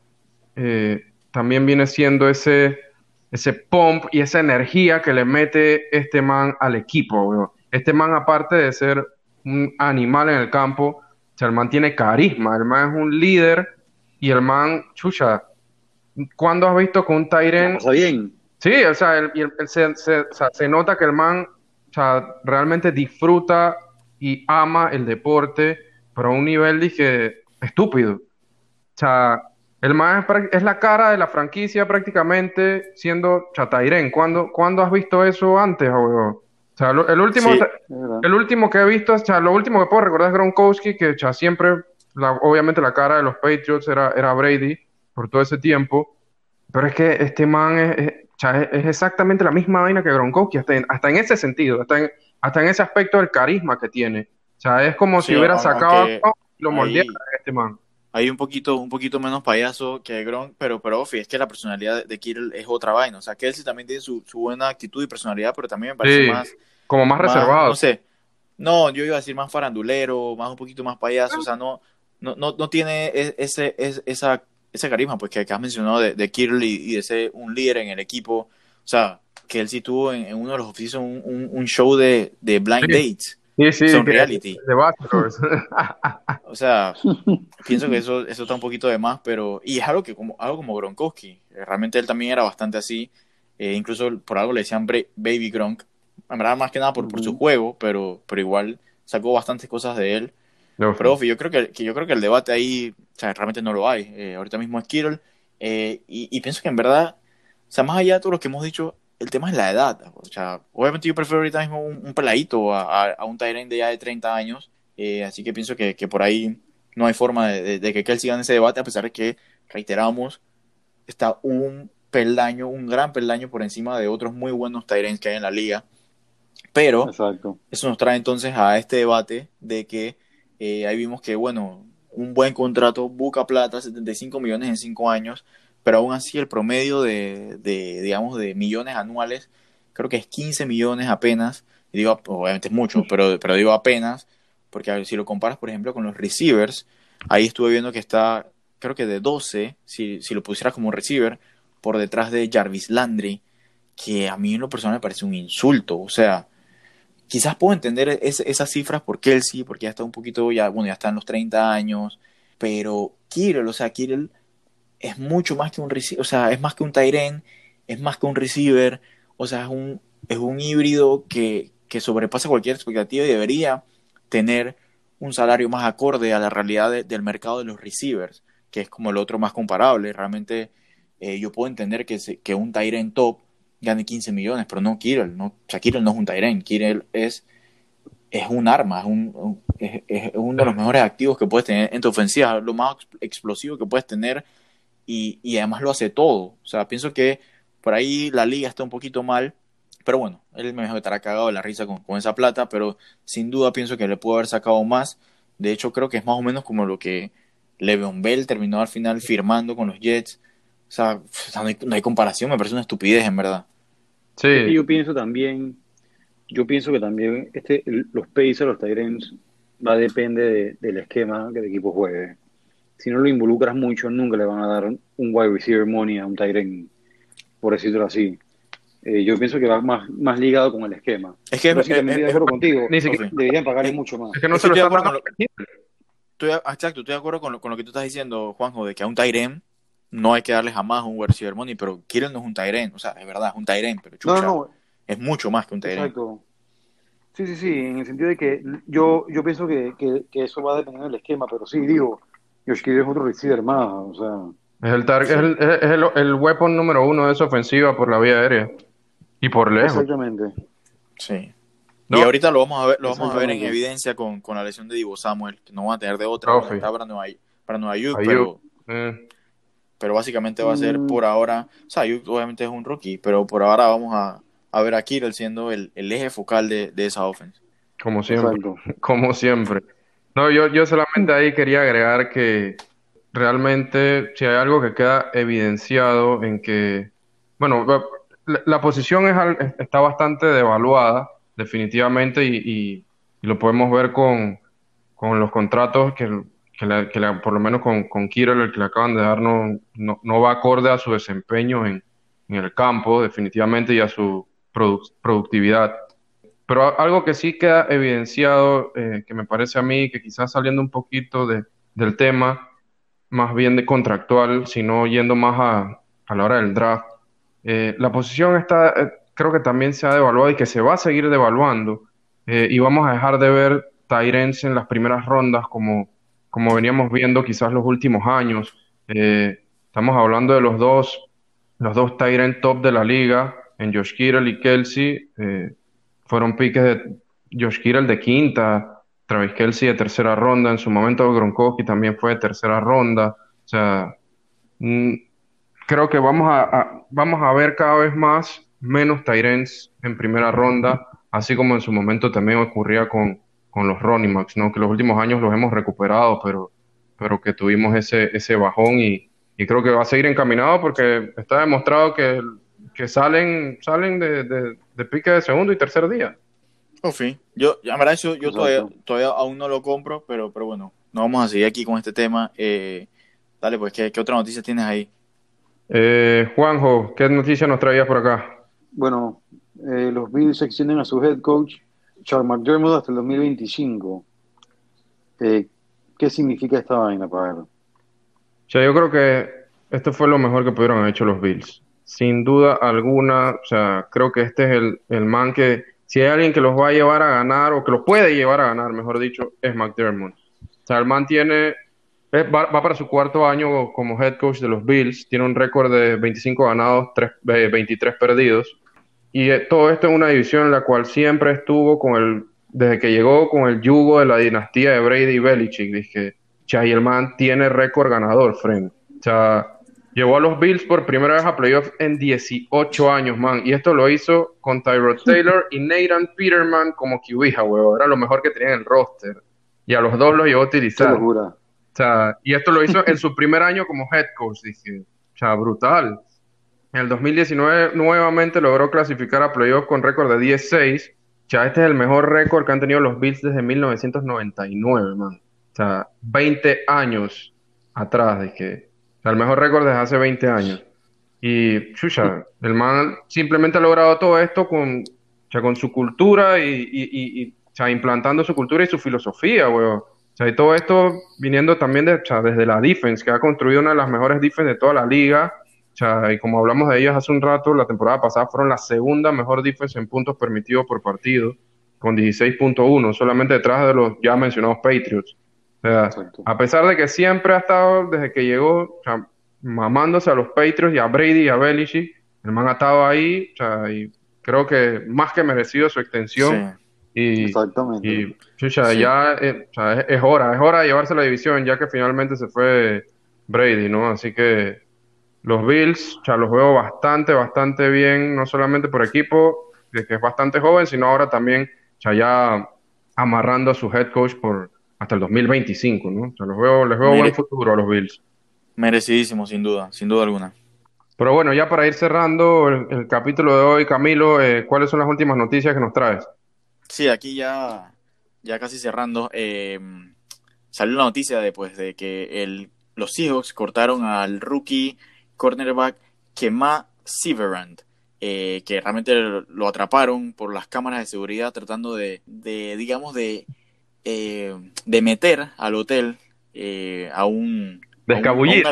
eh, también viene siendo ese, ese pump y esa energía que le mete este man al equipo. Este man, aparte de ser un animal en el campo, el man tiene carisma, el man es un líder y el man, chucha, ¿cuándo has visto con un Tyren? bien. Sí, o sea, se nota que el man sea, realmente disfruta y ama el deporte, pero a un nivel, dije, estúpido. O sea, el más es, la cara de la franquicia prácticamente siendo Chatairén. ¿Cuándo, ¿Cuándo has visto eso antes, O sea, el último, el último que he visto, o sea, lo último que puedo recordar es Gronkowski, que o siempre, obviamente la cara de los Patriots era, era Brady por todo ese tiempo. Pero es que este man es, o sea, es, exactamente la misma vaina que Gronkowski, hasta en, hasta en ese sentido, hasta en, hasta en ese aspecto del carisma que tiene. O sea, es como si hubiera sacado y lo moldeara este man. Hay un poquito, un poquito menos payaso que Gronk, pero, pero Ofi, es que la personalidad de Kittle es otra vaina. O sea, Kelsey también tiene su, su buena actitud y personalidad, pero también me parece más. Como más, reservado. No sé. No, yo iba a decir más farandulero, más un poquito más payaso. O sea, no, no, no, no tiene e, ese, ese, esa ese carisma pues, que, has mencionado de, de y, de ser un líder en el equipo. O sea, que él sí tuvo en, uno de los oficios un, un, show de, de blind dates. Sí, sí, son reality. De o sea, pienso que eso, eso está un poquito de más, pero. Y es algo que como, algo como Gronkowski. Realmente él también era bastante así. Eh, incluso por algo le decían Baby Gronk. En verdad, más que nada por, por su juego, pero, pero igual sacó bastantes cosas de él. Pero yo creo que, yo creo que el debate ahí o sea, realmente no lo hay. Eh, ahorita mismo es Kittle. Eh, y, pienso que en verdad, o sea, más allá de todo lo que hemos dicho, el tema es la edad. O sea, obviamente yo prefiero ahorita mismo un, peladito a, a, un Tyrant de ya de 30 años Eh, así que pienso que, por ahí no hay forma de, que Kelsey gane ese debate, a pesar de que, reiteramos, está un peldaño, un gran peldaño por encima de otros muy buenos Tyrants que hay en la liga. Pero eso nos trae entonces a este debate de que eh, ahí vimos que, bueno, un buen contrato, Buca Plata, 75 millones en 5 años, pero aún así el promedio de, digamos, de millones anuales, creo que es 15 millones apenas, digo, obviamente es mucho, pero, pero digo apenas, porque si lo comparas, por ejemplo, con los receivers, ahí estuve viendo que está, creo que de 12, si, si lo pusieras como receiver, por detrás de Jarvis Landry, que a mí en lo personal me parece un insulto, o sea, quizás puedo entender esas cifras por Kelsey, porque ya está un poquito, ya, bueno, ya está en los 30 años, pero Kirill, o sea, Kirill es mucho más que un o sea, es más que un Tyren, es más que un receiver, o sea, es un, es un híbrido que, que sobrepasa cualquier expectativa y debería tener un salario más acorde a la realidad del mercado de los receivers, que es como el otro más comparable. Realmente eh, yo puedo entender que, que un Tyren top gane 15 millones, pero no Kirill. No, o sea, Kirill no es un Tyren, Kirill es, es un arma, es, un, es, uno de los mejores activos que puedes tener en tu ofensiva, lo más explosivo que puedes tener y, y además lo hace todo. O sea, pienso que por ahí la liga está un poquito mal, pero bueno, él me dejó estar cagado de la risa con, con, esa plata, pero sin duda pienso que le pudo haber sacado más. De hecho, creo que es más o menos como lo que Le'Veon Bell terminó al final firmando con los Jets. O sea, no hay, comparación, me parece una estupidez en verdad. Sí. Yo pienso también, yo pienso que también este, los Pacers, los Tyrants, va a depender del esquema que el equipo juegue. Si no lo involucras mucho, nunca le van a dar un wide receiver money a un Tyrant, por decirlo así. Eh, yo pienso que va más, más ligado con el esquema. Es que estoy de acuerdo contigo. Deberían pagarle mucho más. Es que no se lo está con estoy, Exacto, estoy de acuerdo con lo, con lo que tú estás diciendo, Juanjo, de que a un Tyrant no hay que darle jamás un wide receiver money, pero Kirill no es un Tyren, o sea, es verdad, es un Tyren, pero chucha, no, es mucho más que un Tyren. Exacto. Sí, sí, sí, en el sentido de que yo, yo pienso que, que, eso va a depender del esquema, pero sí, digo, Josh Kirill es otro receiver más, o sea... Es el, target, es, el, es el, el, weapon número uno de esa ofensiva por la vía aérea. Y por lejos. Exactamente. Sí. Y ahorita lo vamos a ver, lo vamos a ver en evidencia con, con la lesión de Divo Samuel, que no va a tener de otra, está para Nueva, para Nueva York, pero... Eh pero básicamente va a ser por mm. ahora, o sea, obviamente es un rookie, pero por ahora vamos a, a ver a Kirill siendo el, el eje focal de, de, esa offense. Como siempre, como siempre. No, yo, yo solamente ahí quería agregar que realmente si hay algo que queda evidenciado en que, bueno, la, posición es, está bastante devaluada, definitivamente, y, y, y lo podemos ver con, con los contratos que que, por lo menos con, con Kirill, el que le acaban de dar, no, no, va acorde a su desempeño en, en, el campo, definitivamente, y a su productividad. Pero algo que sí queda evidenciado, eh, que me parece a mí, que quizás saliendo un poquito de, del tema, más bien de contractual, sino yendo más a, a la hora del draft, eh, la posición está, eh, creo que también se ha devaluado y que se va a seguir devaluando, y vamos a dejar de ver Tyrens en las primeras rondas como como veníamos viendo quizás los últimos años. Eh, estamos hablando de los dos, los dos Tyrant top de la liga, en Josh Kittle y Kelsey. Eh, fueron piques de Josh Kittle de quinta, Travis Kelsey de tercera ronda. En su momento Gronkowski también fue de tercera ronda. O sea, mm, creo que vamos a, vamos a ver cada vez más menos Tyrants en primera ronda, así como en su momento también ocurría con, con los Ronnie Max, ¿no? Que los últimos años los hemos recuperado, pero, pero que tuvimos ese, ese bajón y, y creo que va a seguir encaminado porque está demostrado que, que salen, salen de, de, pique de segundo y tercer día. Oh, fin. Yo, la verdad, yo, yo todavía, todavía aún no lo compro, pero, pero bueno, no vamos a seguir aquí con este tema. Eh, dale, pues, ¿qué, ¿qué, otra noticia tienes ahí? Eh, Juanjo, ¿qué noticia nos traías por acá? Bueno, eh, los Bills extienden a su head coach Charles McDermott hasta el 2025. Eh, ¿Qué significa esta vaina para él? yo creo que esto fue lo mejor que pudieron haber hecho los Bills. Sin duda alguna, o sea, creo que este es el, el man que, si hay alguien que los va a llevar a ganar, o que los puede llevar a ganar, mejor dicho, es McDermott. O sea, el man tiene, va, para su cuarto año como head coach de los Bills, tiene un récord de 25 ganados, 3, 23 perdidos. Y eh, todo esto en una división en la cual siempre estuvo con el desde que llegó con el yugo de la dinastía de Brady y Belichick, dije, cha, y el man tiene récord ganador, friend. O sea, llevó a los Bills por primera vez a playoffs en 18 años, man. Y esto lo hizo con Tyrod Taylor y Nathan Peterman como QB, huevo. Era lo mejor que tenía en el roster. Y a los dos los llevó a utilizar. O sea, y esto lo hizo en su primer año como head coach, dije. O sea, brutal. En el 2019 nuevamente logró clasificar a playoffs con récord de 16. Ya este es el mejor récord que han tenido los Bills desde 1999, man. O sea, 20 años atrás de que... O sea, el mejor récord desde hace 20 años. Y, chucha, el man simplemente ha logrado todo esto con, con su cultura y, y, implantando su cultura y su filosofía, weón. O sea, y todo esto viniendo también de, desde la defense, que ha construido una de las mejores defense de toda la liga y como hablamos de ellas hace un rato, la temporada pasada fueron la segunda mejor defensa en puntos permitidos por partido, con 16.1, solamente detrás de los ya mencionados Patriots. a pesar de que siempre ha estado, desde que llegó, mamándose a los Patriots y a Brady y a Belichick, el man ha estado ahí, y creo que más que merecido su extensión. Y, Exactamente. Y, ya eh, es, hora, es hora de llevarse la división, ya que finalmente se fue Brady, ¿no? Así que los Bills, ya los veo bastante, bastante bien, no solamente por equipo, que es bastante joven, sino ahora también ya, ya amarrando a su head coach por hasta el 2025, ¿no? O los veo, les veo buen futuro a los Bills. Merecidísimo, sin duda, sin duda alguna. Pero bueno, ya para ir cerrando el, capítulo de hoy, Camilo, eh, ¿cuáles son las últimas noticias que nos traes? Sí, aquí ya, ya casi cerrando, eh, salió la noticia de, pues, de que el, los Seahawks cortaron al rookie cornerback Kema Severand, eh, que realmente lo atraparon por las cámaras de seguridad tratando de, digamos, de, eh, de meter al hotel eh, a un... De escabullir.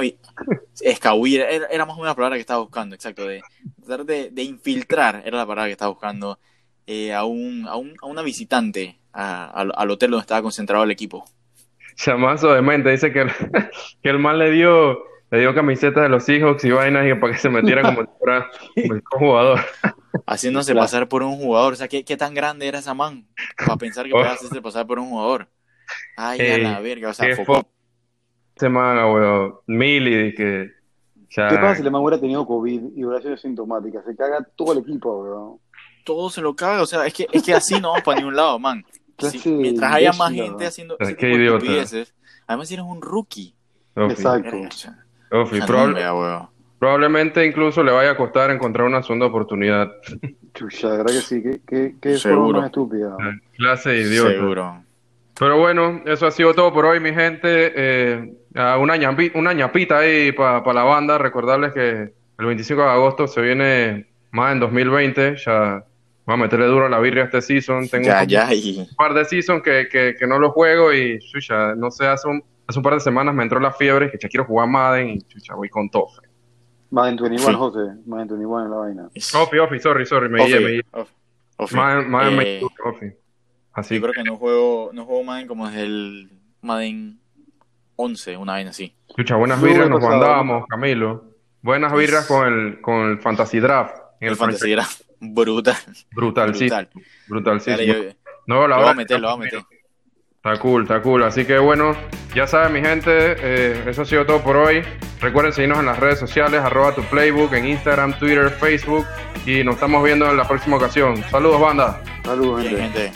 escabullir, era, más o menos la palabra que estaba buscando, exacto, de tratar de, infiltrar, era la palabra que estaba buscando, a, un, a, un, a una visitante al hotel donde estaba concentrado el equipo. Chamazo de mente, dice que, que el mal le dio le dio camisetas de los Seahawks y vainas y para que se metiera como un jugador. Haciéndose pasar por un jugador. O sea, ¿qué, ¿qué, tan grande era esa man para pensar que podía hacerse pasar por un jugador? Ay, a la verga. O sea, Ese man, weón. Mili, que. ¿Qué pasa si el man hubiera tenido COVID y hubiera sido sintomática? Se caga todo el equipo, weón. Todo se lo caga. O sea, es que, es que así no vamos para ningún lado, man. mientras haya más gente haciendo. Que idiota. Además, si eres un rookie. Exacto probablemente incluso le vaya a costar encontrar una segunda oportunidad. Chucha, de verdad que sí, que, que, es más estúpida. Clase de idiota. Seguro. Pero bueno, eso ha sido todo por hoy, mi gente. Eh, una, ñapita, una ñapita ahí para la banda. Recordarles que el 25 de agosto se viene más en 2020. Ya voy a meterle duro a la birria este season. Tengo un, par de season que, que, que, no lo juego y chucha, no sé, hace un, hace un par de semanas me entró la fiebre que ya quiero jugar Madden y chucha, voy con todo. Madden 21, sí. José. Madden 21 en la vaina. Ofi, Ofi, sorry, sorry, me guié, me guié. Madden, Madden eh, Ofi. Así. Yo creo que no juego, no juego Madden como es el Madden 11, una vaina así. Chucha, buenas birras nos mandábamos, Camilo. Buenas birras con el, con el Fantasy Draft. En el, Fantasy Draft. Brutal. Brutal, sí. Brutal, sí. no, la lo voy a meter, lo voy a meter. Está cool, está cool. Así que bueno, ya saben mi gente, eh, eso ha sido todo por hoy. Recuerden seguirnos en las redes sociales, arroba tu playbook, en Instagram, Twitter, Facebook. Y nos estamos viendo en la próxima ocasión. Saludos, banda. Saludos, gente.